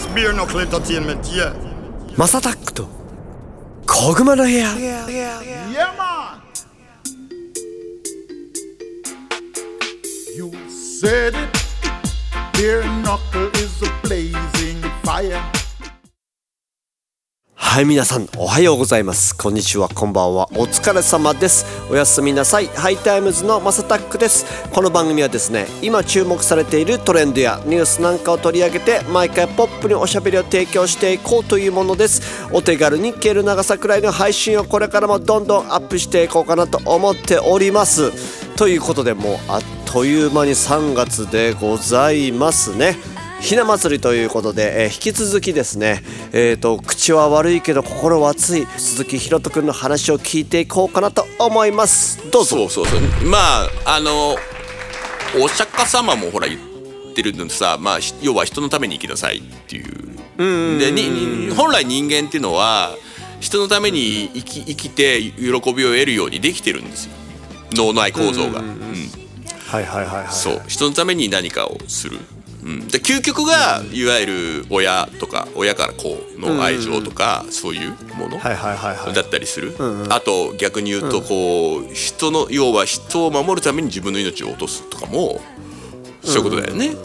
It's beer knuckle entertainment, yeah. マサタックと小熊の部屋 Yeah, man. You said it. Beer knuckle is a blazing fire. はい皆さんおはようございます。こんにちはこんばんは。お疲れ様です。おやすみなさい。ハイタイムズのマサタックです。この番組はですね今注目されているトレンドやニュースなんかを取り上げて毎回ポップにおしゃべりを提供していこうというものです。お手軽に聞ける長さくらいの配信をこれからもどんどんアップしていこうかなと思っております。ということでもうあっという間に3月でございますね。ひな祭りということで、えー引き続きですね、えー、と口は悪いけど心は熱い鈴木ひろとくんの話を聞いていこうかなと思います。どうぞ。そうそうそう。まああのお釈迦様もほら言ってるのさ、まあ、ひ要は人のために生きなさいっていう。でにに本来人間っていうのは人のために生き生きて喜びを得るようにできてるんですよ。脳内構造が、うんはいはいはいはい。そう。人のために何かをする、うん、で究極がいわゆる親とか親から子の愛情とか、そういうもの、だったりする、あと逆に言うとこう人の要は人を守るために自分の命を落とすとかもそういうことだよね。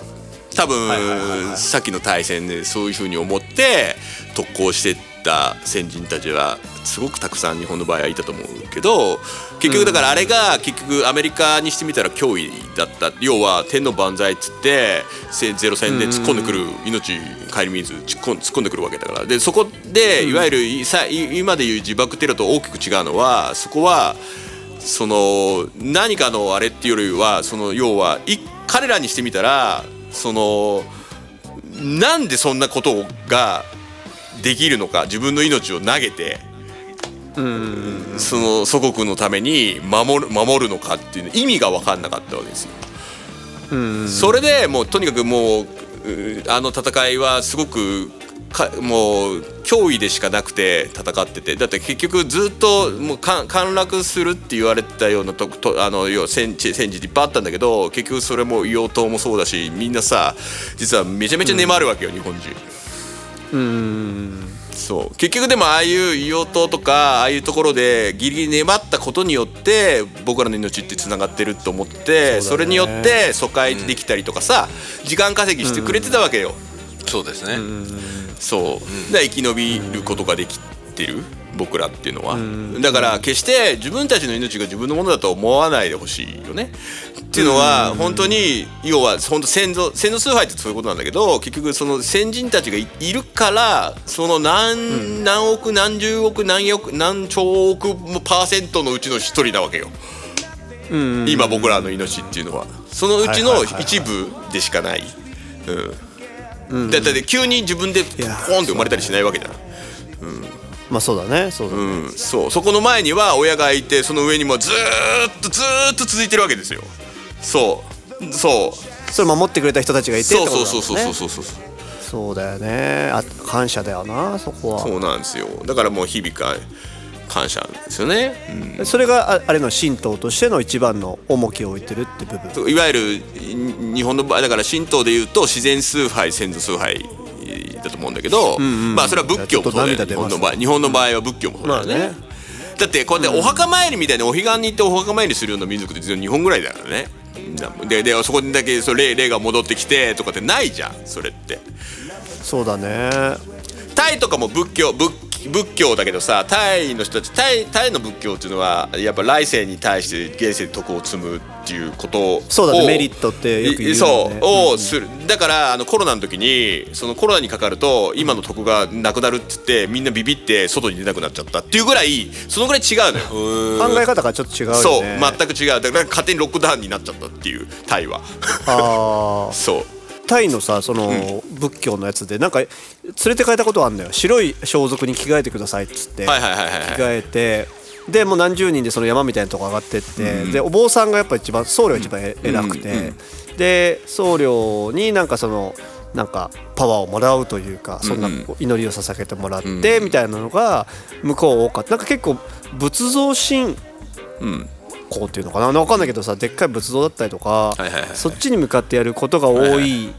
多分さっきの大戦でそういうふうに思って特攻してった先人たちはすごくたくさん日本の場合はいたと思うけど結局だからあれが結局アメリカにしてみたら脅威だった。要は天の万歳っつってせゼロ戦で突っ込んでくる命顧みず突っ込んでくるわけだから。でそこでいわゆるいさい今でいう自爆テロと大きく違うのはそこはその何かのあれっていうよりはその要はい彼らにしてみたらそのなんでそんなことができるのか自分の命を投げてその祖国のために守る守るのかっていう意味が分かんなかったわけですよ。それでもうとにかくもうあの戦いはすごくかもう脅威でしかなくて戦っててだって結局ずっともう陥落するって言われてたようなととあの要は戦地戦時いっぱいあったんだけど結局それも硫黄島もそうだしみんなさ実はめちゃめちゃ粘るわけよ、日本人。うんそう。結局でもああいう硫黄島とかああいうところでギリギリ粘ったことによって僕らの命ってつながってると思ってそ,、れによって疎開できたりとかさ、時間稼ぎしてくれてたわけよ。そうですね。そう、で生き延びることができてる僕らっていうのは、だから決して自分たちの命が自分のものだと思わないでほしいよね。っていうのは本当に要は本当先祖先祖崇拝ってそういうことなんだけど結局その先人たちがいいるからその何,、何億何十億何億何兆億パーセントのうちの一人なわけよ。今僕らの命っていうのは。そのうちの一部でしかない。うん。だって急に自分でポやーンって生まれたりしないわけじゃん。まあそうだね。そうだね、うん、そう。そこの前には親がいてその上にもずーっとずーっと続いてるわけですよ。そう。そう。それ守ってくれた人たちがいてってそうことだもんね。そうそうそうそうそうそうだよね。あ感謝だよなそこは。そうなんですよ。だからもう日々か感謝ですよね、それがああれの神道としての一番の重きを置いてるって部分。うん、いわゆるい日本の場合だから神道でいうと自然崇拝先祖崇拝だと思うんだけど、まあそれは仏教もそうだよ。ちょっと涙出ます日本の場合日本の場合は仏教もそうだよね,、まあね。だってこうやってお墓参りみたいにお彼岸に行ってお墓参りするような民族って実は日本ぐらいだからね。ででそこにだけそう霊霊が戻ってきてとかってないじゃんそれって。そうだね。タイとかも仏教仏仏教だけどさタイの人たちタイタイの仏教っていうのはやっぱ来世に対して現世で徳を積むっていうことをそうだねメリットってよく言うよね。そうをする。だからあのコロナの時にそのコロナにかかると今の徳がなくなるっつってみんなビビって外に出なくなっちゃったっていうぐらいそのぐらい違うのよ考え方がちょっと違うよね。そう全く違う。だから勝手にロックダウンになっちゃったっていうタイは。ああ そうタイのさその、仏教のやつでなんか連れて帰ったことあるんだよ。白い装束に着替えてくださいっつって、着替えてでもう何十人でその山みたいなとこ上がってって、でお坊さんがやっぱ一番僧侶が一番え偉くて、で僧侶になんかそのなんかパワーをもらうというかそんな祈りを捧げてもらってみたいなのが向こう多かった。なんか結構仏像神港っていうのかな。分かんないけどさでっかい仏像だったりとか、はいはいはいそっちに向かってやることが多いイ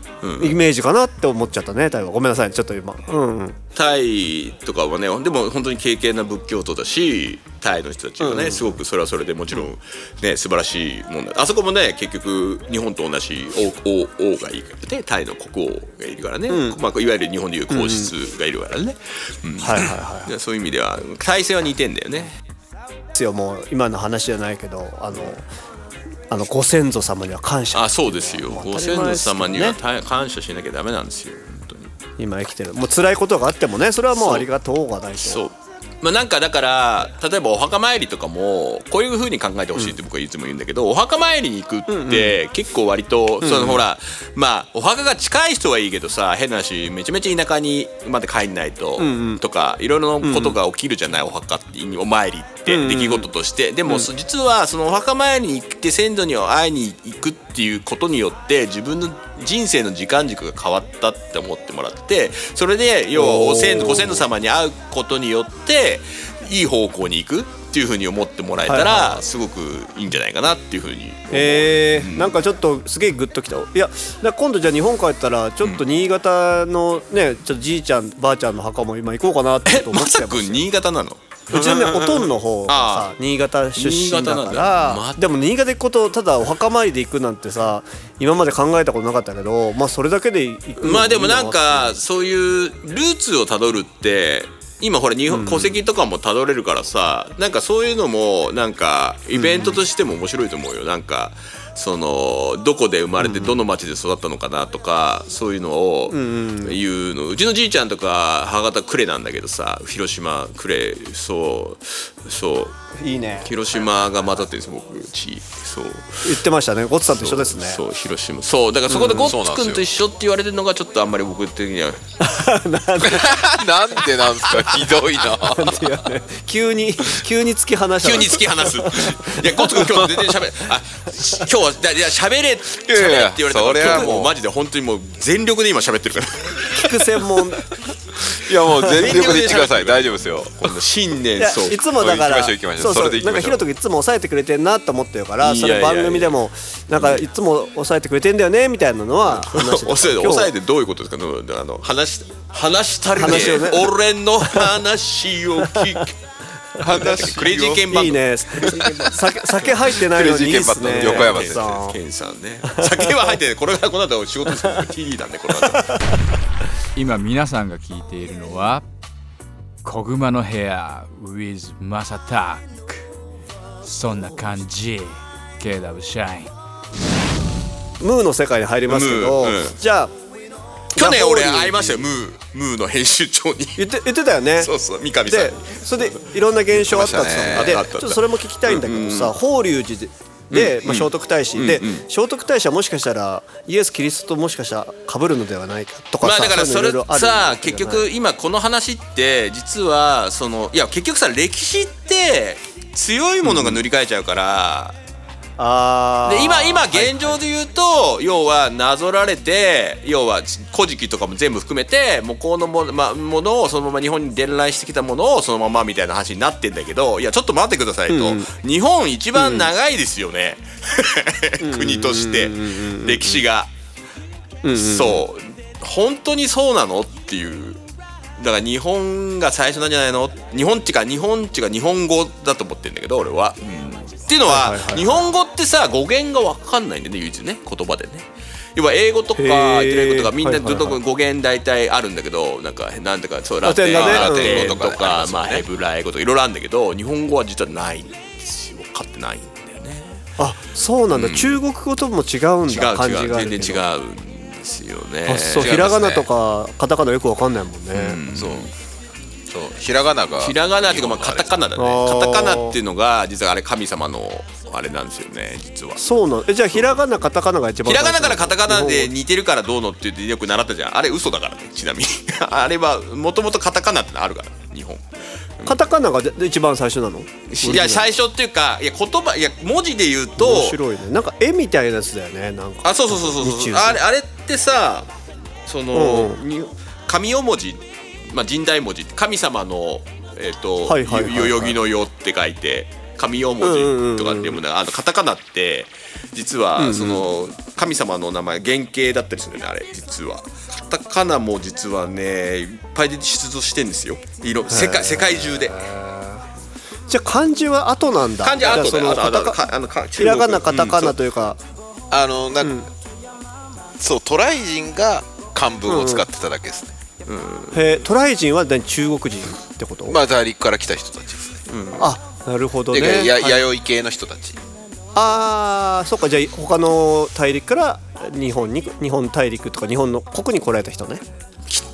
メージかなって思っちゃったねタイは。ごめんなさいちょっと今。うんうん。タイとかはねでも本当に敬虔な仏教徒だしタイの人たちがね、すごくそれはそれでもちろんね素晴らしいもんだ。あそこもね結局日本と同じ王王王がいるからねタイの国王がいるからね、まあ、いわゆる日本でいう皇室がいるからね、うん。はいはいはいで そういう意味では体制は似てんだよねですよもう今の話じゃないけどあのあのご先祖様には感謝。あそうですよ。もうご先祖様には感謝しなきゃダメなんですよ本当に。今生きてる。もう辛いことがあってもねそれはもうありがとうがないと。そう。まあ、なんかだから例えばお墓参りとかもこういう風に考えてほしいって僕はいつも言うんだけど、お墓参りに行くって結構割と、そのほらまあお墓が近い人はいいけどさ変な話めちゃめちゃ田舎にまで帰んないと、とかいろいろなことが起きるじゃない、お墓ってお参りって出来事として、でも、実はそのお墓参りに行って先祖に会いに行くっていうことによって自分の人生の時間軸が変わったって思ってもらってそれで要はお先祖ご先祖様に会うことによっていい方向に行くっていうふうに思ってもらえたらすごくいいんじゃないかなっていうふうにえーなんかちょっとすげえグッときたいや今度じゃあ日本帰ったらちょっと新潟のねちょっとじいちゃんばあちゃんの墓も今行こうかなって思まっちゃいます さくん新潟なの？うちのねおとんの方があさ新潟出身だから。までも新潟行くことただお墓参りで行くなんてさ今まで考えたことなかったけどまあそれだけで行くのまあでもなんかそういうルーツをたどるって今ほら日本戸籍とかもたどれるからさなんかそういうのもなんかイベントとしても面白いと思うよ。なんかそのどこで生まれてどの町で育ったのかなとかそういうのを言うの。うちのじいちゃんとか母方呉なんだけどさ広島呉。そうそう。いいね。広島が混ざってるんです僕地そう。言ってましたね。ゴッツさんと一緒ですね。そう広島そうだからそこでゴッツ君と一緒って言われてるのがちょっとあんまり僕的には。なんで？なんですか？ひどいな。ね急に急に突き放した急に突き放す。いやゴッツ君今日全然喋れあ今日はだいや喋れ喋れって言われたそれはからもうもうマジで本当にもう全力で今喋ってるから。聞く専門いやもう全力で言ってください。大丈夫ですよ。この新年そう。いつもだから行きましょう行きましょう。そうそう。なんかひろとくんいつも抑えてくれてんなと思ってるからその番組でもなんかいつも抑えてくれてんだよねみたいなのは 抑えて今日。抑えてどういうことですか？あの話し話したりね。俺の話を聞く話クレイジーケンバンド。いいね。酒酒入ってないのにいいっすね。横山ゴッツさん。ケンさんね。酒は入ってないこれがこの後仕事する。TD なんでこの後。今皆さんが聞いているのは「小熊の部屋 with マサタック」そんな感じ。KW シャインムーの世界に入りますけどじゃあ去年俺会いましたよ。ムームーの編集長に。言って言ってたよね。そうそう三上さん。でそれでいろんな現象あったって言ってでちょっとそれも聞きたいんだけどさ法隆寺でで、まあ、聖徳太子で聖徳太子はもしかしたらイエス・キリストともしかしたら被るのではないかとかさまあだからそれさわけ結局今この話って実はそのいや結局さ歴史って強いものが塗り替えちゃうから、あー。で今今現状で言うと、要はなぞられて要は「古事記」とかも全部含めて向こうのも,、まあ、ものをそのまま日本に伝来してきたものをそのままみたいな話になってんだけどいやちょっと待ってくださいと、日本一番長いですよね、国として。歴史が。そう。本当にそうなのっていう。だから日本が最初なんじゃないの？日本っていうか日本っていうか日本語だと思ってるんだけど俺は。っていうのは,、日本語ってさ語源が分かんないんだよね唯一ね言葉でね。要は英語とかへー。言ってないことがみんなずっと語源大体あるんだけどなんかなんとかそうララテン語とうんかまあヘブライ語とかいろいろあるんだけど日本語は実はないんですよ分かってないんだよね。あそうなんだ、中国語とも違うん違うだ違う。があるけど。全然違うんですよね。あそうひらがなとかカタカナよくわかんないもんね、そうそうひらがながひらがなっていうかまあカタカナだね。カタカナっていうのが実はあれ神様のあれなんですよね実は。そうなんえじゃあひらがなカタカナが一番ひらがなからカタカナで日似てるからどうのって言ってよく習ったじゃん。あれ嘘だからねちなみに。あれはもともとカタカナってのあるから日本。カタカナがで一番最初なの？いや最初っていうかいや言葉いや文字で言うと面白いね。なんか絵みたいなやつだよねなんか。あそうそうそうそうあれあれってさその、うんに神代文字、まあ、神代文字神様のえっ、と、はいはいはいはい。よ代々木の世って書いて神用文字とかって読むのあのカタカナって実はその神様の名前原型だったりするよねあれ実は。カタカナも実はねいっぱいで出土してんですよ。色世界世界中で。じゃあ漢字は後なんだ。漢字は後だよじゃあそのあとあとカタカかあのかひらがなカタカナう。んというか、あのなんか、うん。そうトライ人が漢文を使ってただけですね、へー。トライ人は何？中国人ってこと、まあ大陸から来た人たちですね。あなるほどね。でやはい。弥生系の人たち。ああそっかじゃあ他の大陸から日本に日本大陸とか日本の国に来られた人ね。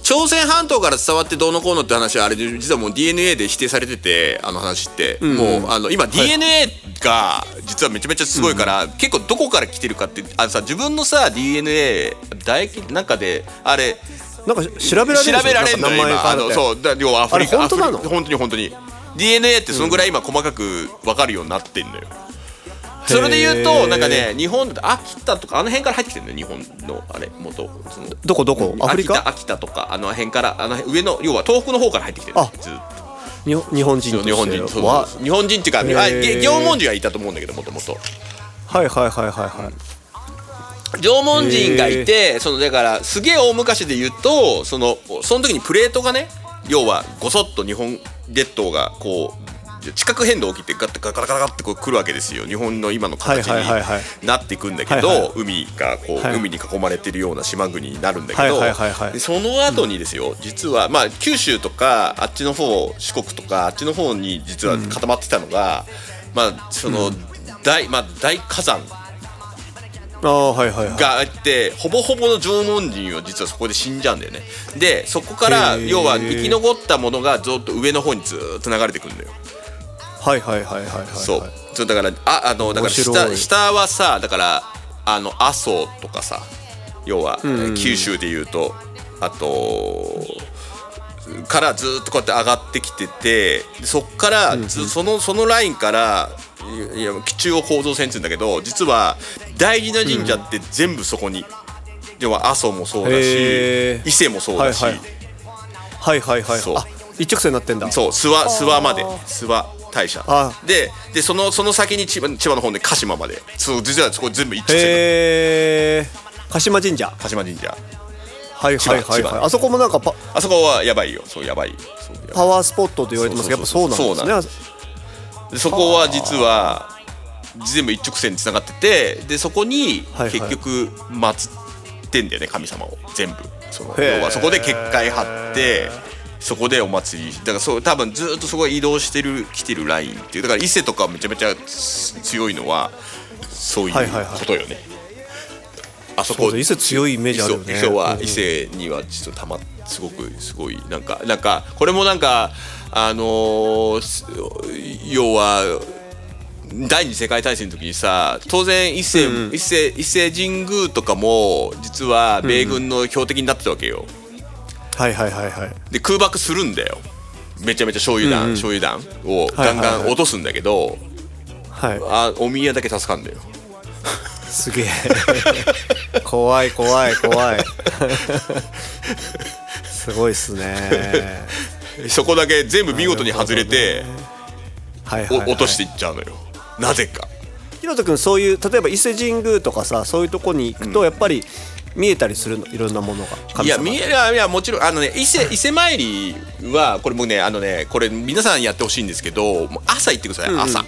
朝鮮半島から伝わってどうのこうのって話はあれで実はもう DNA で否定されててあの話って、もうあの今 DNA が実はめちゃめちゃすごいから、結構どこから来てるかってあのさ自分のさ DNA 唾液なんかであれなんか調べられる調べられるのよ今。あのそうだ要はアフリカ本当なの？本当に本当に。DNA ってそのぐらい今細かく分かるようになってんのよ、それで言うへとー。なんかね日本だと秋田とかあの辺から入ってきてるのよ日本のあれ元。そのどこどこ？アフリカ？秋田とかあの辺からあの辺上の要は東北の方から入ってきてるあ。ずっ日本日本人とと日本人日本人っていうかあへー。げ縄文人はいたと思うんだけどもともと。はいはいはいはいはい縄文人がいてそのだからすげえ大昔で言うとそのその時にプレートがね要はごそっと日本列島がこう地殻変動起きてガッてガラガラガラってこう来るわけですよ。日本の今の形になっていくんだけど、海がこう、はい。海に囲まれてるような島国になるんだけど、その後にですよ、実はまあ九州とかあっちの方四国とかあっちの方に実は固まってたのが、まあその大まあ大火山があってほぼほぼの縄文人は実はそこで死んじゃうんだよね。でそこから要は生き残ったものがずっと上の方にずーっと流れてくるんだよ。はいはいはいはいはいはい。そう。そうだからああのだから下い。下はさだからあの阿蘇とかさ要は、ん。九州でいうとあとからずっとこうやって上がってきててでそっからず、そのそのラインからいや中央構造線って言うんだけど実は大事な神社って全部そこに、要は阿蘇もそうだし伊勢もそうだし、はいはい。はいはいそう。あ一直線になってんだ。そう諏訪諏訪まで。諏訪大社。あででそのその先に千葉千葉の方で鹿島まで。そう実はそこ全部一直線。へえ鹿島神社。鹿島神社。はいはいはいはい。あそこもなんかパあそこはやばいよ。そうやばい。そうやばい。パワースポットと言われてますけどやっぱそうなんですね。でそこは実は全部一直線につながっててでそこにはいはい。結局祀ってんだよね神様を。全部。その要はそこで結界張ってそこでお祭り。だからそう多分ずっとそこへ移動してる来てるラインっていう。だから伊勢とかめちゃめちゃ強いのはそういうはいはいはい。ことよね。あそこ伊勢強いイメージあるよね。伊勢はうん伊勢にはちょっとたますごくすごいなんかなんかこれもなんかあのーす要は第二次世界大戦の時にさ当然伊勢、伊勢伊勢神宮とかも実は米軍の標的になってたわけよ。はいはいはいはい。で空爆するんだよ。めちゃめちゃ醤油弾、醤油弾をガンガン落とすんだけど、はい。あお宮だけ助かんだよ。すげえ。怖い怖い怖い。すごいっすねそこだけ全部見事に外れて、はいはい、落としていっちゃうのよ。なぜか。ひろと君そういう例えば伊勢神宮とかさそういうとこに行くとやっぱり見えたりするの？いろんなものが。いや見えいやいやもちろんあのね伊勢伊勢参りはこれもねあのねこれ皆さんやってほしいんですけど朝行ってください、朝。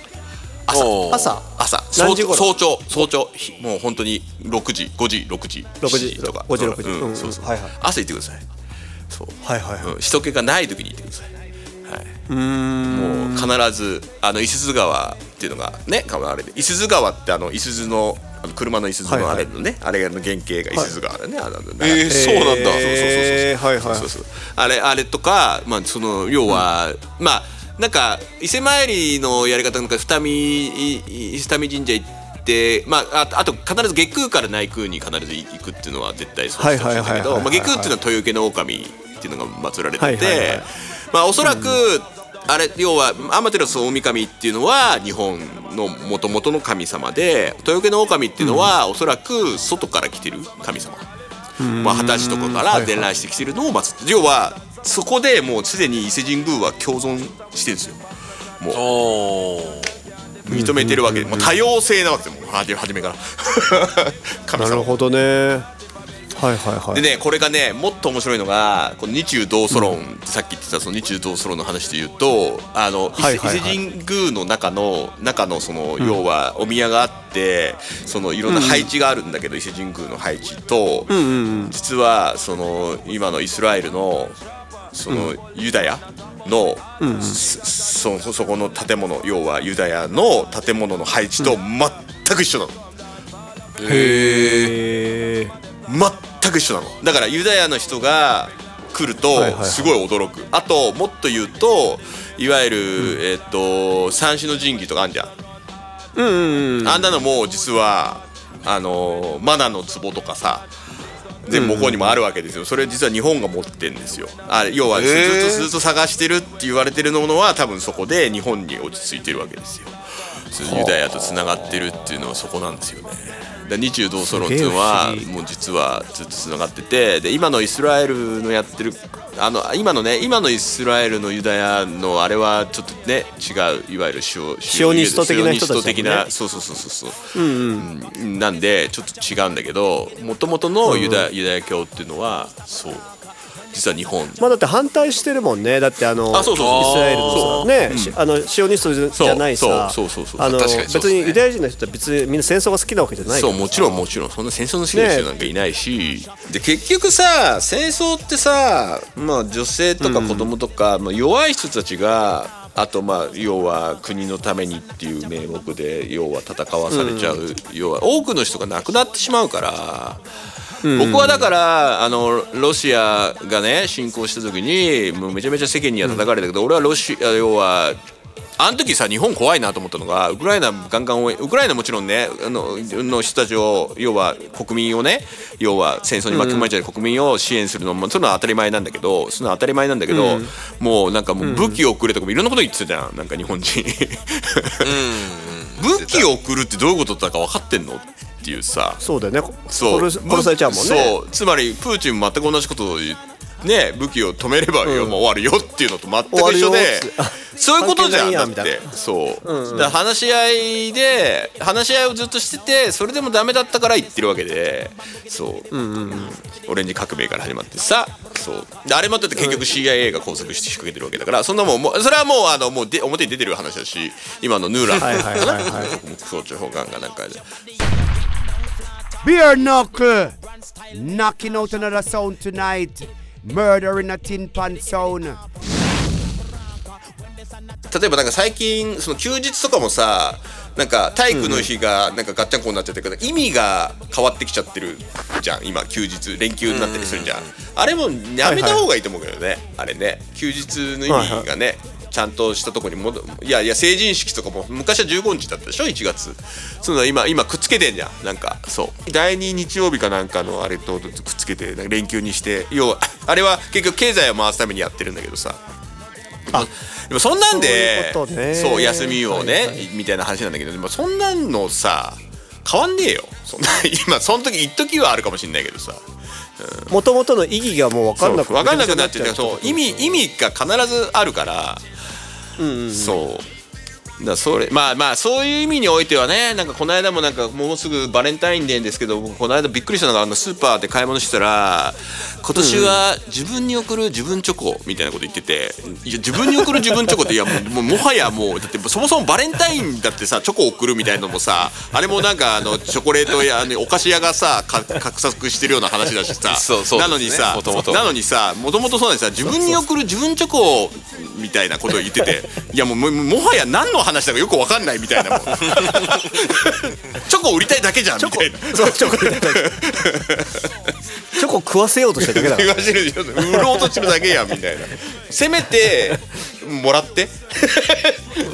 朝。おー朝。朝。何時頃？早朝早朝。ひもう本当に6時5時6時6時7とか。5時6時。うんうんうん。そうそう。はいはい。朝行ってくださいそう、はいはいはい。うん、人気がない時に行ってください。はい。うーん。もう必ずあの伊豆川っていうのがねあれで伊豆川ってあの伊豆のあの車の伊豆のあれのね、あれの原型が伊豆川だね、あのえーそうなんだ。えーはいはい。そうそうそう。あれあれとかまあその要は、まあなんか伊勢参りのやり方なんか二見い二見神社行ってまあああと必ず下空から内空に必ず行くっていうのは絶対そうしてほしいんだけはいはいはいはいはいどまあ下空っていうのは豊受の狼っていうのが祀られてて、はいはいはい。まあおそらく、あれ要はアマテラス大神っていうのは日本のもともとの神様で豊受の狼っていうのは、おそらく外から来てる神様。まあ、二十歳とかから伝来してきてるのを祀って要はそこでもうすでに伊勢神宮は共存してるんですよ。もう。認めてるわけで、もう多様性なわけですよ。もう初め初めから。神様。なるほどねはいはいはい。でねこれがねもっと面白いのがこの日中同祖論ってさっき言ってたその日中同祖論の話で言うとあのはいはいはい。伊勢神宮の中の中のその要はお宮があってそのいろんな配置があるんだけど伊勢神宮の配置と実はその今のイスラエルのそのユダヤのそそそこの建物要はユダヤの建物の配置と全く一緒なの。へえ全く一緒なの。だからユダヤの人が来るとすごい驚く、あともっと言うといわゆる、えっと三種の神器とかあんじゃん、うんうんうんあんなのも実はあのマナの壺とかさ全部向こうにもあるわけですよ。それ実は日本が持ってんですよ。あ要はずっとずっと探してるって言われてるものは多分そこで日本に落ち着いてるわけですよ。ユダヤとつながってるっていうのはそこなんですよねだ日中同祖論っていうのはもう実はずっとつながっててで今のイスラエルのやってるあの今のね今のイスラエルのユダヤのあれはちょっとね違ういわゆるシオシオニスト的な人たちね。シオニスト的なそうそうそうそうそう、うんなんでちょっと違うんだけどもともとのユダ,、ユダヤ教っていうのはそう実は日本。まあだって反対してるもんね。だってあのあそうそう。そうイスラエルのさね、しあのシオニストじゃないさ。そうそうそうそうあの確かにそう別にユダヤ人の人は別にみんな戦争が好きなわけじゃないから。そうもちろんもちろん。そんな戦争の好きな人なんかいないし、で結局さ戦争ってさ、まあ、女性とか子供とか、まあ、弱い人たちがあとまあ要は国のためにっていう名目で要は戦わされちゃう、要は多くの人が亡くなってしまうから。僕はだからあのロシアがね侵攻した時にもうめちゃめちゃ世間には叩かれたけど、俺はロシア要はあの時さ日本怖いなと思ったのがウクライナガンガン応援ウクライナもちろんねあのの人たちを要は国民をね要は戦争に巻き込まれちゃう国民を支援するのもそのは当たり前なんだけどそのは当たり前なんだけど、もうなんかもう武器を送れとかもいろんなこと言ってたじゃんなんか日本人。武器を送るってどういうことだか分かってんの？っていうさ。そうだよね。そう。殺されちゃうもんね。そう。つまりプーチンも全く同じことを言うね武器を止めればよ、もう終わるよっていうのと全く一緒でそういうことじゃんだって。そう、だから話し合いで話し合いをずっとしててそれでもダメだったから言ってるわけで。そう,、オレンジ革命から始まってさ。そう。であれもだって結局 CIA が拘束して仕掛けてるわけだからそんなもんもうそれはもうあのもうで表に出てる話だし今のヌーランはいはいはいはい。国総長補官がなんかで Beer knuckle, knocking out another sound tonight. Murder in a tin pan sound. 例えばなんか最近その休日とかもさなんか体育の日がなんかガッチャンコになっちゃってるから意味が変わってきちゃってるじゃん今休日連休になったりするじゃん。あれもやめた方がいいと思うけどね。あれね休日の意味がねちゃんとしたところに戻いやいや成人式とかも昔は15日だったでしょ？1月。そういうの今今くっつけてんじゃん。なんかそう。第2日曜日かなんかのあれとくっつけて連休にして。要は あれは結局経済を回すためにやってるんだけどさ。でもそんなんでそう休みをね、はいはい。みたいな話なんだけどでもそんなんのさ変わんねえよ。そんな 今その時一時はあるかもしれないけどさ。もともとの意義がもう分かんなくそう分かんなくなっちゃうそう意味意味が必ずあるから、そうんうん。それまあまあそういう意味においてはねなんかこの間もなんかもうすぐバレンタインデーですけど僕この間びっくりしたのがあのスーパーで買い物してたら今年は自分に送る自分チョコみたいなこと言ってていや自分に送る自分チョコっていやもうもはやもうだってそもそもバレンタインだってさチョコ送るみたいなのもさあれもなんかあのチョコレートやお菓子屋がさか画策してるような話だしさ。なのにさなのにさもともとそうなんですさ自分に送る自分チョコみたいなことを言ってていやもうももはや何の話だかよくわかんないみたいなもうチョコ売りたいだけじゃんみたいな。そうチョコチョコ食わせようとしてるだけだ言わせる。よ売ろうとしてるだけやんみたいな。せめてもらって？で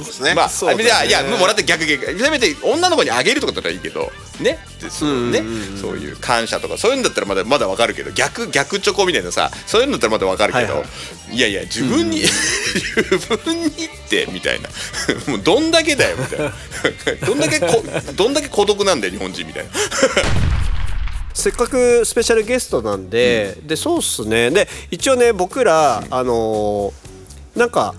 すね。まあ、そうだね。いやもらって逆逆。せめて女の子にあげるとかだったらいいけど。ね。でそうね。そういう感謝とかそういうんだったらまだまだわかるけど。逆逆チョコみたいなさそういうんだったらまだわかるけど、はいい。やいや自分に、自分にってみたいな。もうどんだけだよみたいな。どんだけこどんだけ孤独なんだよ日本人みたいな。せっかくスペシャルゲストなんで、でそうっすね。で一応ね僕らあのーなんか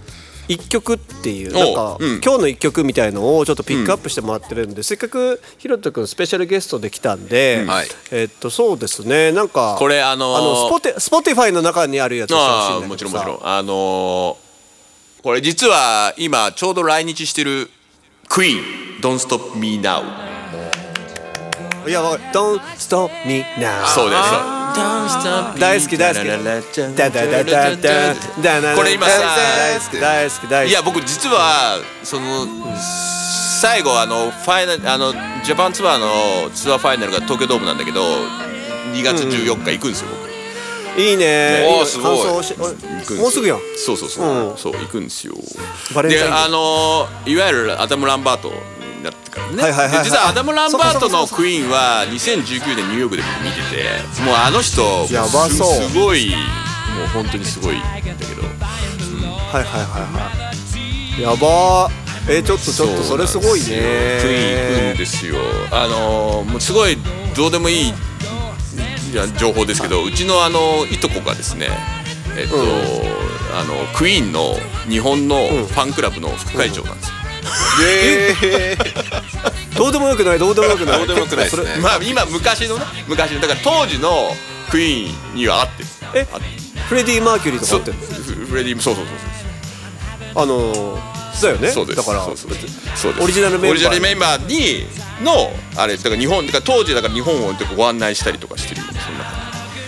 一曲っていうおなんか、うん。今日の一曲みたいのをちょっとピックアップしてもらってるんで、せっかくひろとくんスペシャルゲストで来たんで、はい。えっとそうですね。なんかこれあのーあのスポテスポティファイの中にあるやつしてほしいああもちろんもちろん。あのーこれ実は今ちょうど来日してるクイーン Don't Stop Me Now いや Don't stop me now そうです大好き大好き。ダダダダダダダこれ今さ大好き大好き大好きいや僕実はその最後あのファイナルあのジャパンツアーのツアーファイナルが東京ドームなんだけど2月14日行くんですよ僕。いいね。いいおーすごい。もうすぐやんそうそうそう、うん。そう行くんですよ。バレンタインデー。であのいわゆるアダム・ランバートになってからね、はいはいはいはい。で実はアダム・ランバートのクイーンは2019年ニューヨークで僕見ててもうあの人やばそう。すすごいもう本当にすごいんだけど。はいはいはいはい。やばー。えーちょっとちょっとそれすごいね。クイーン行くんですよ。あのもうすごいどうでもいい情報ですけどうちのあのいとこがですねえっと、あのクイーンの日本のファンクラブの副会長なんですよ、えどうでもよくないどうでもよくない。どうでもよくないですね。まあ今昔のね昔のだから当時のクイーンには合ってる。えフレディ・マーキュリーとかそう。あってフフレディそうそうそうあのーだよね。そうです。だからそうそうそう。です。オリジナルメンバーオリジナルメンバーにのあれだから日本だから当時だから日本をご案内したりとかしてるそんな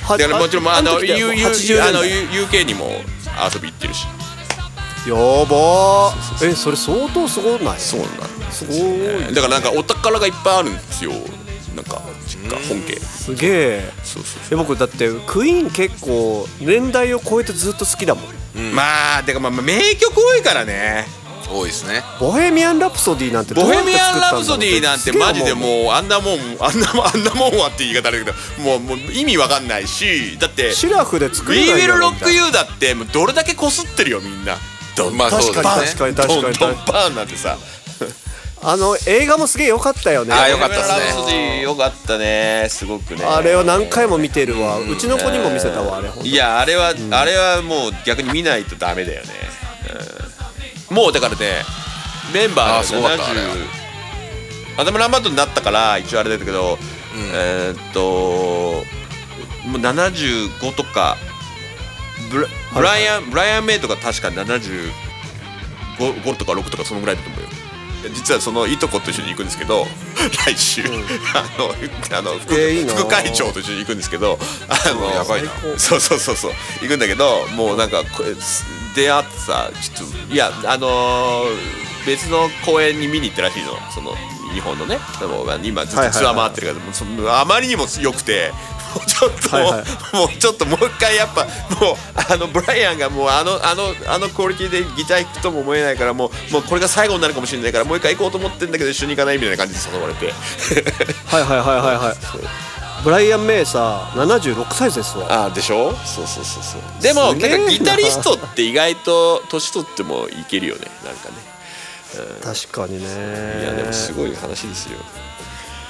はだからもちろんまああの時だよ U- U- 80あの年代。U- UK にも遊び行ってるしやば。ーえそれ相当すごない？そうなんすごい。だからなんかお宝がいっぱいあるんですよ。なんか実家本家。すげえ。そうそうえ僕だってクイーン結構年代を超えてずっと好きだもん。まあてかまあまあ名曲多いからね。ー、多いですね。ボヘミアン・ラプソディなんてどボヘミアン・ラプソディなんてマジでもうあんなもんあんなもんあんなもんはって言い方あるけどもうもう意味わかんないしだってシラフで作「We れないんだ Will ろ Rock You」だってもうどれだけこすってるよみんなドンまあドンそうですね。確かに確かにドンドンバーンなんてさ。あの映画もすげえ良かったよね。あーよかったっすね。ボヘミアン・ラプソディよかったねすごくね。あれは何回も見てるわ。うちの子にも見せたわあれ。ほんといやあれは、あれはもう逆に見ないとダメだよね、うん。もうだからねメンバーがあそうだったあれは。70アダム・ランバートになったから一応あれだけど、えーっともう75とかブライアン、ブライアン・メイとか確か75 5とか6とかそのぐらいだと思うよ。実はそのいとこと一緒に行くんですけど 来週、あのあの副,、えーいいな。副会長と一緒に行くんですけどあのやばいなそうそうそうそう行くんだけどもうなんかこれ出会ってさちょっといやあのー別の公演に見に行ったらしいの。その日本のねでも今ずっとツアー回ってるから、もうそのあまりにも良くてもうちょっと、はいはい。もうちょっともう一回やっぱもうあのブライアンがもうあのあのあのクオリティでギター弾くとも思えないからもうもうこれが最後になるかもしれないからもう一回行こうと思ってんだけど一緒に行かないみたいな感じで誘われて。はいはいはいはいはい。ブライアン・メイさ76歳ですわああでしょ？そうそうそうそう。でもなんかギタリストって意外と年取ってもいけるよねなんかね確かにね。いやでもすごい話ですよ。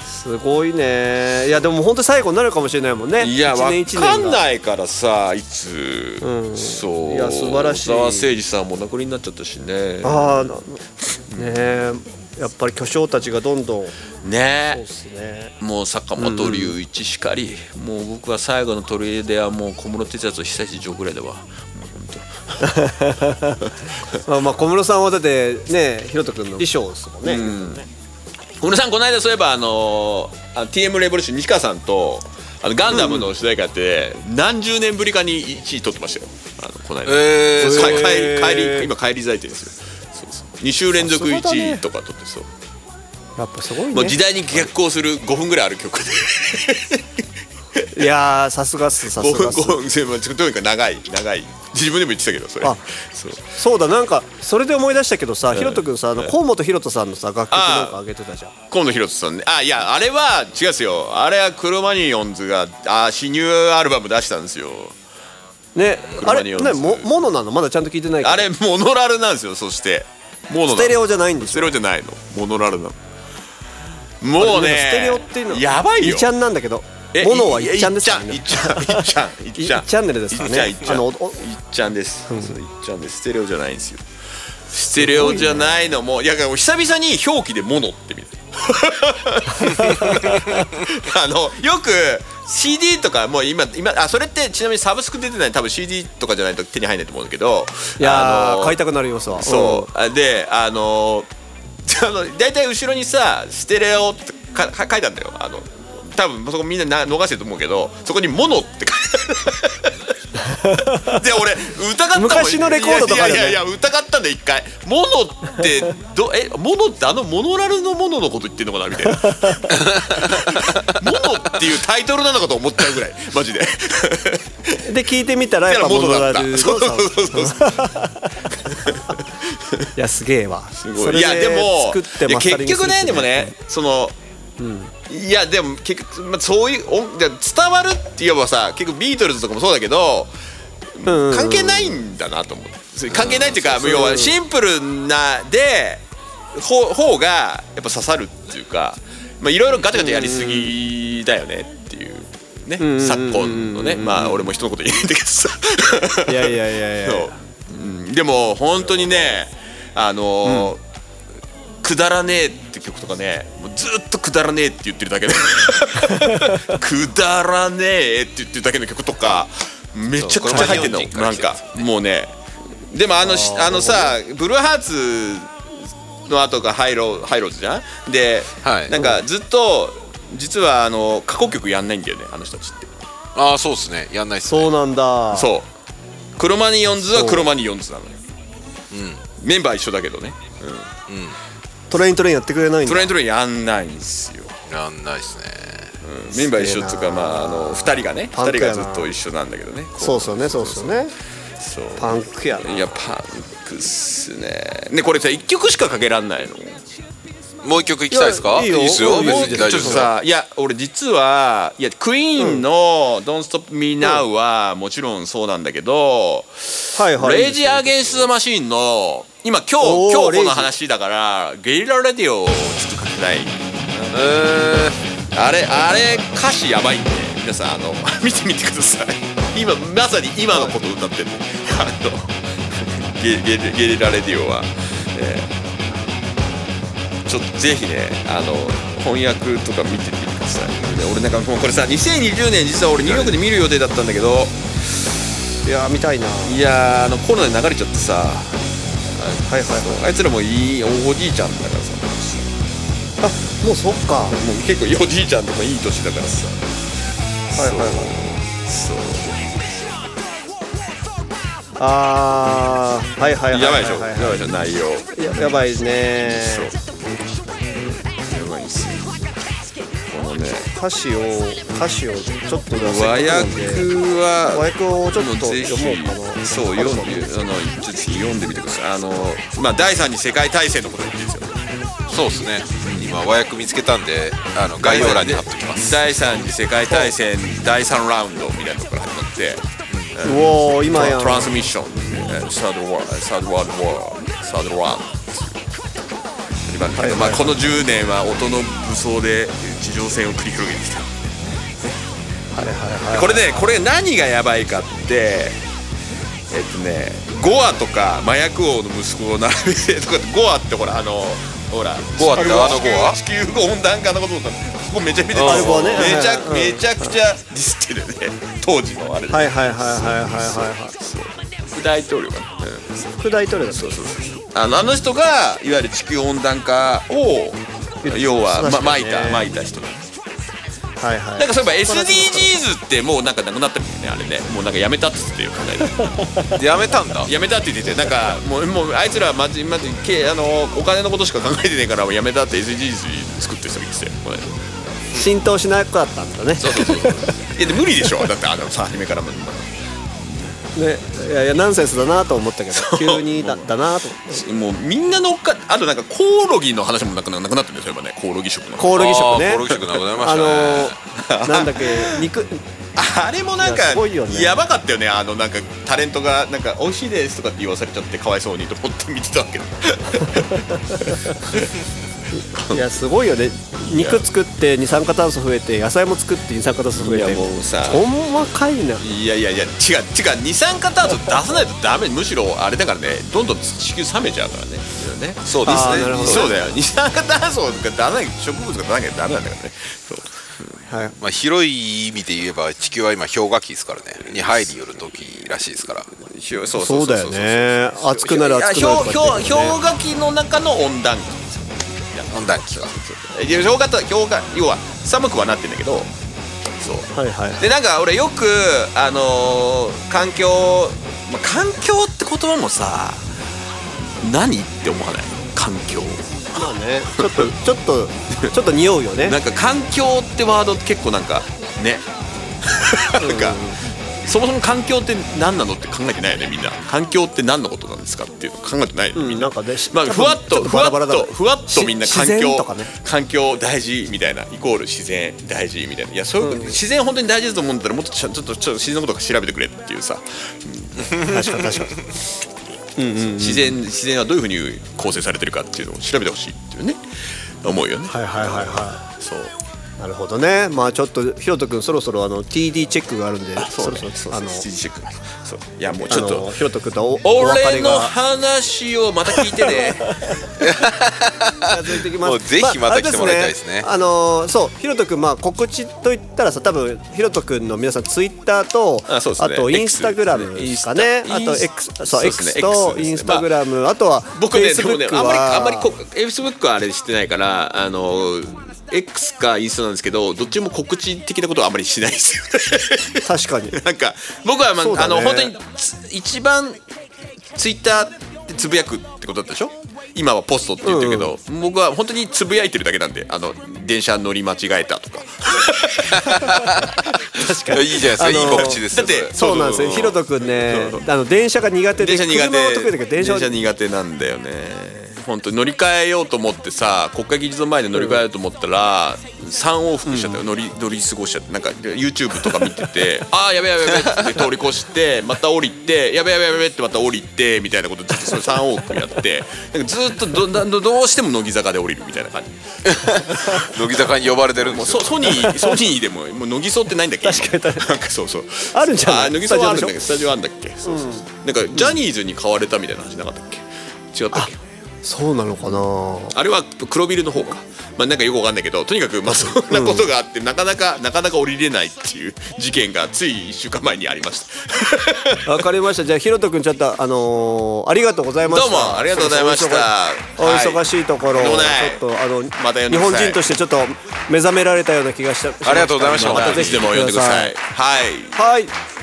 すごいね。いやでも本当最後になるかもしれないもんね。いやわ一年一年かんがないからさいつ、うん。そう。いや素晴らしい。小沢誠二さんもお亡くなりになっちゃったしね。ああなねえ。やっぱり巨匠たちがどんどん。ねね。もう坂本龍一しかり、もう僕は最後の取り出はもう小室哲哉と久石譲ぐらいだわ。もう本 まあまあ小室さんはだってねひろと君の衣装ですもんね、当小室さんこの間そういえばあのあの TM レボリューション西川さんとあのガンダムの主題歌って何十年ぶりかに1位取ってましたよ。あのこの間、えー。帰り帰り今帰り咲いてですよ。そうそう。2週連続1位とか取ってそう、やっぱすごいね。もう時代に逆行する5分ぐらいある曲で いやさすがっすさすがっす。とにかく長い長い自分でも言ってたけどそれあそうそうだなんかそれで思い出したけどさ、ひろと君さあの河本ひろとさんのさ楽曲なんか上げてたじゃん河野博人さんねあいやあれは違うですよあれはクロマニオンズがあ新ニューアルバム出したんですよねあれねもモノなのまだちゃんと聞いてないけどあれモノラルなんですよそしてモノステレオじゃないんですステレオじゃないのモノラルなのもうねステレオっていうのやばいよ2ちゃんなんだけどえモノは1ちゃんですか？らねっちゃんいっちゃんいっちゃん。チャンネルですからちゃんいっちゃん。ですそういっちゃんです。ステレオじゃないんです。よステレオじゃないのも。いや久々に表記で「モノ」って見る あのよく CD とかもう今今あそれってちなみにサブスク出てない多分 CD とかじゃないと手に入らないと思うんだけどいやあのー買いたくなる要素はそう。あであの あの大体後ろにさ「ステレオ」ってかか書いてあるんだよ。あの多分そこみんなな逃してると思うけどそこに「モノ」って書いてある。で俺疑ったもん。昔のレコードとかね。いやいやいや疑ったんだよ一回「モノ」ってどえモノってあのモノラルのモノのこと言ってんのかなみたいな「モノ」っていうタイトルなのかと思っちゃうぐらいマジで。で聞いてみたらやっぱモノラだったそうそうそうそう いやすげえわ。すごい。いやでも結局ねでもねその、いやでも結局、まあ、そういう音で伝わるって言えばさ結構ビートルズとかもそうだけどうん。関係ないんだなと思うそれ関係ないっていうか、要はシンプルなでほ方がやっぱ刺さるっていうかまあいろいろガチャガチャやりすぎだよねっていうね、ん。昨今のね。まあ俺も人のこと言えんだけどさ。いやいやいやいやそう、うん、でも本当にねあのーくだらねえって曲とかねもうずっとくだらねえって言ってるだけで。くだらねえって言ってるだけの曲とかめちゃくちゃ入ってんの。なんかもうね。でもあのしあのさブルーハーツの後がハイロハイローズじゃん？で、はい。なんかずっと実はあの過去曲やんないんだよねあの人たちって。ああそうですね。やんないっすね。そうなんだ。そう。クロマニヨンズはクロマニヨンズなのよ、メンバー一緒だけどね Train Train やってくれないんだ。 Train Train やんないんですよ。やんないっすね。メンバー一緒っていうかまああの2人がね2パンクやな。人がずっと一緒なんだけどね。そうっすよねそうっすよね。そう。パンクやな。いやパンクっすね。ねこれさ1曲しかかけらんないの。もう一曲いきたいですか？いやいいよ。っすよ。うん別に大ちょっと丈夫ですよ。さいや俺実はいやクイーンの「Don't Stop Me Now」はもちろんそうなんだけどはいはい。レイジ・アゲンスト・ザ・マシーンの今今日今日この話だからゲリラ・レディオをちょっとかけたい。えあれあれ歌詞やばいんで皆さんあの 見てみてください。今まさに今のこと歌ってる。あのゲゲゲリラレディオは、えーちょっとぜひねあの翻訳とか見てみてください。で俺なんかもうこれさ2020年実は俺ニューヨークで見る予定だったんだけどいや見たいな。いやーあのコロナで流れちゃってさ。はいはいはい。あいつらもいいおじいちゃんだからさ。あもうそっか。はもう結構おじいちゃんとかいい年だからさ。いはいはい。そう。あーはいはいはいやばいでしょ。はやばいでしょ。内容。ややばいね。そう。やばいんですよこのね。歌詞を歌詞をちょっとじゃあ和訳は和訳をちょっとぜひ読もうかな。そう読んであのぜひ読んでみてください。あのまあ第三次世界大戦のこと言ってるんですよそうですね。今和訳見つけたんであの概要欄に貼っときます。第三次世界大戦第3ラウンドみたいなところから始まって。うおー今や。ん。トランスミッション。サードワーサードワールドワーサードラウンドまあこの10年は音の武装で地上戦を繰り広げてきた。はいはいはい。これねこれ何がやばいかってえっとねゴアとか麻薬王の息子を並べてとかゴアってほらあのほらゴアってあのゴア？地球地球温暖化のこととかここめちゃめちゃね。めちゃはいはいめちゃくちゃディスってるよね。当時のあれはいはいはいはいはい。はい副大統領かな、副大統領だそうそう。あのあの人がいわゆる地球温暖化を要は、ま、確かにね。撒いた撒いた人はいはい。なんかそういえば SDGs ってもうなんかなくなったもんねあれね。もうなんかやめたっつってよこの間やめたんだ。やめたって言っててなんかもうもうあいつらまじまじけあのお金のことしか考えてねえからもうやめたって SDGs 作ってる人がいてこの間浸透しなかったんだね。そうそうそう。いやで無理でしょ。だってあのさ初めからもねいやいやナンセンスだなと思ったけど急にだだなと。思ってもうみんな乗っかあとなんかコオロギの話もなくななくなってるんですよ今ね。コオロギ食の。コオロギ食ね。コオロギ食なくなりましたあねのーなんだっけ肉。あれもなんかいやばかったよね。あのなんかタレントがなんか美味しいですとかって言わされちゃってかわいそうにと思って見てたわけ。どいやすごいよね。肉作って二酸化炭素増えて野菜も作って二酸化炭素増えて。いやもうさ。細かいな。いやいやいや違う違う。二酸化炭素出さないとダメ。むしろあれだからねどんどん地球冷めちゃうからね。ね。そうですね。そうだよ。二酸化炭素が出さない植物が出さなきゃダメなんだからね。そう。はい。まあ、広い意味で言えば地球は今氷河期ですからね。に入りよる時らしいですから。そうそうだよね暑くなる暑くなる氷河期の中の温暖期温暖期がいや氷河と氷河要は寒くはなってんだけどそう。はいはいでなんか俺よくあのー環境、まあ、環境って言葉もさ何って思わない？環境。まあねちょっと ちょっとちょっと匂うよね。なんか環境ってワードって結構なんかね。なんかそもそも環境って何なのって考えてないよねみんな。環境って何のことなんですかっていうの考えてないよねみんな,、なんかねまあ、ふわっとふわっバラバラだとふわっとみんな環境ね。環境大事みたいなイコール自然大事みたいな。いやそういうこと、自然本当に大事だと思うんだったらもっとちょっとちょっと自然のこと調べてくれっていうさ。確かに確かに自然自然はどういうふうに構成されてるかっていうのを調べてほしいっていうね。思うよね、はいはいはいはそう。いなるほどね。まあちょっとひろとくんそろそろあの TD チェックがあるんでそうね。ろそろあのステージチェック。そう。いやもうちあょっと。のひろとくんとお俺の話をまた聞いてね。近づいてきます。もうぜひまた来てもらいたいですね。ああのーそうひろとくんまあ告知といったらさ多分ひろとくんの皆さんツイッターとあとインスタグラムですかね。あと X そう X とインスタグラムあとは僕ねでもね Facebook あんまりはあんまりこフェイスブックはあれしてないからあの X かインスタなんですけどどっちも告知的なことはあんまりしないですよね。確かに。なんか僕は、まあね。あの本当につ一番ツイッターでつぶやくってことだったでしょ？今はポストって言ってるけど、僕は本当につぶやいてるだけなんであの電車乗り間違えたとか。確かに。いいじゃないですか、あのーいい告知ですよだってそうなんですよ。ひろとくんねあの電車が苦手で電車苦手。電車苦手なんだよね本当に乗り換えようと思ってさ国会議事堂前で乗り換えようと思ったら、3往復しちゃったよ、乗り乗り過ごしちゃって。なんか YouTube とか見てて ああやべやべやべって通り越してまた降りてやべやべやべってまた降りてみたいなことずっとそれ3往復やって。なんかずっとどどどうしても乃木坂で降りるみたいな感じ。乃木坂に呼ばれてるんですよ。ソソニーソニーでももう乃木荘ってないんだっけ？確かに今なんかそうそう。あるんじゃない？あ乃木荘はあるんだけどススタジオあるんだっけ？そうそうそう。なんかジャニーズに買われたみたいな話なかったっけ？違ったっけ？そうなのかな？あれは黒ビルの方か。まあなんかよくわかんないけどとにかくまあそんなことがあって、なかなかなかなか降りれないっていう事件がつい1週間前にありました。わかりました。じゃあひろとくんちょっとあのーありがとうございましたどうもありがとうございました。お忙しいところ、はいちょっとあの、また日本人としてちょっと目覚められたような気がした。ありがとうございました。またぜひでも呼んでください。はい。はい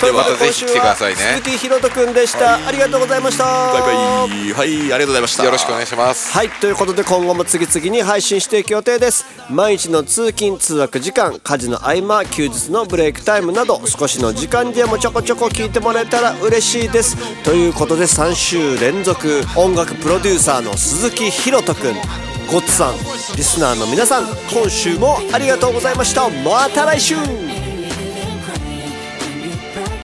ということでまたぜひ来てくださいね。鈴木ひろとくんでした、ありがとうございました。バイバイ。はいありがとうございました。よろしくお願いします。はいということで今後も次々に配信していく予定です。毎日の通勤通学時間家事の合間休日のブレイクタイムなど少しの時間でもちょこちょこ聞いてもらえたら嬉しいです。ということで3週連続音楽プロデューサーの鈴木ひろとくん。ゴッツさんリスナーの皆さん今週もありがとうございました。また来週